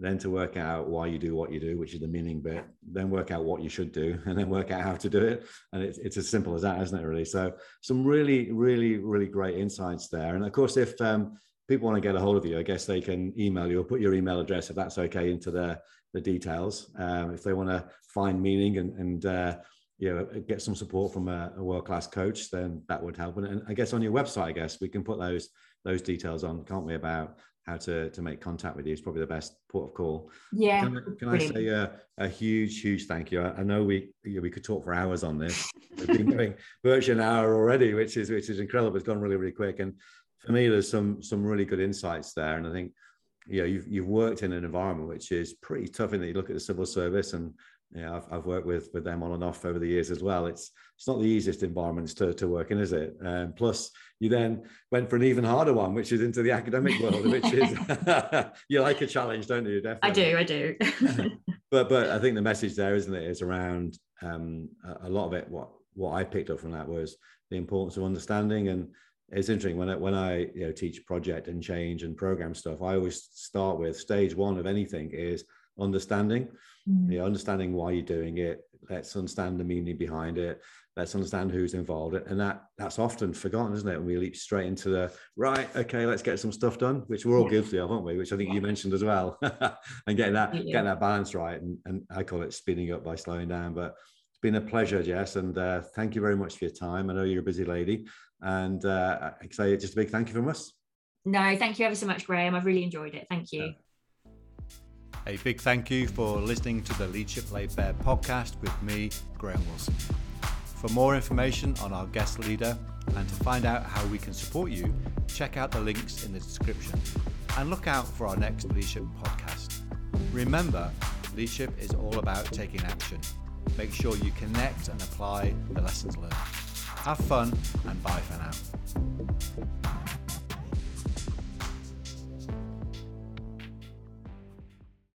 then to work out why you do what you do, which is the meaning bit, then work out what you should do, and then work out how to do it. And it's, it's as simple as that, isn't it, really? So, some really, really, really great insights there. And of course, if um, people want to get a hold of you, I guess they can email you or put your email address, if that's okay, into the, the details. Um, if they want to find meaning and, and uh, you know, get some support from a, a world-class coach, then that would help. And, and I guess on your website, I guess we can put those those details on, can't we, about how to, to make contact with you is probably the best port of call. Yeah. Can, can I say a, a, huge, huge thank you? I, I know we we could talk for hours on this. We've been doing virtually an hour already, which is which is incredible. It's gone really, really quick. And for me, there's some some really good insights there. And I think, you know, you've you've worked in an environment which is pretty tough in that you look at the civil service and yeah, I've, I've worked with with them on and off over the years as well. It's it's not the easiest environments to, to work in, is it? Um, plus, you then went for an even harder one, which is into the academic world, which is you like a challenge, don't you? Definitely. I do, I do. but but I think the message there, isn't it, is around um, a, a lot of it. What what I picked up from that was the importance of understanding and it's interesting when I, when I you know teach project and change and program stuff. I always start with stage one of anything is understanding mm. you know, understanding why you're doing it let's understand the meaning behind it let's understand who's involved and that that's often forgotten isn't it? And we leap straight into the right okay let's get some stuff done which we're all yeah. guilty of aren't we? Which i think yeah. you mentioned as well. And getting that yeah. getting that balance right and, and i call it speeding up by slowing down but it's been a pleasure jess and uh, thank you very much for your time. I know you're a busy lady and uh, i say just a big thank you from us. No thank you ever so much graham. I've really enjoyed it. Thank you a big thank you for listening to the Leadership Laid Bare podcast with me, Graham Wilson. For more information on our guest leader and to find out how we can support you, check out the links in the description and look out for our next leadership podcast. Remember, leadership is all about taking action. Make sure you connect and apply the lessons learned. Have fun and bye for now.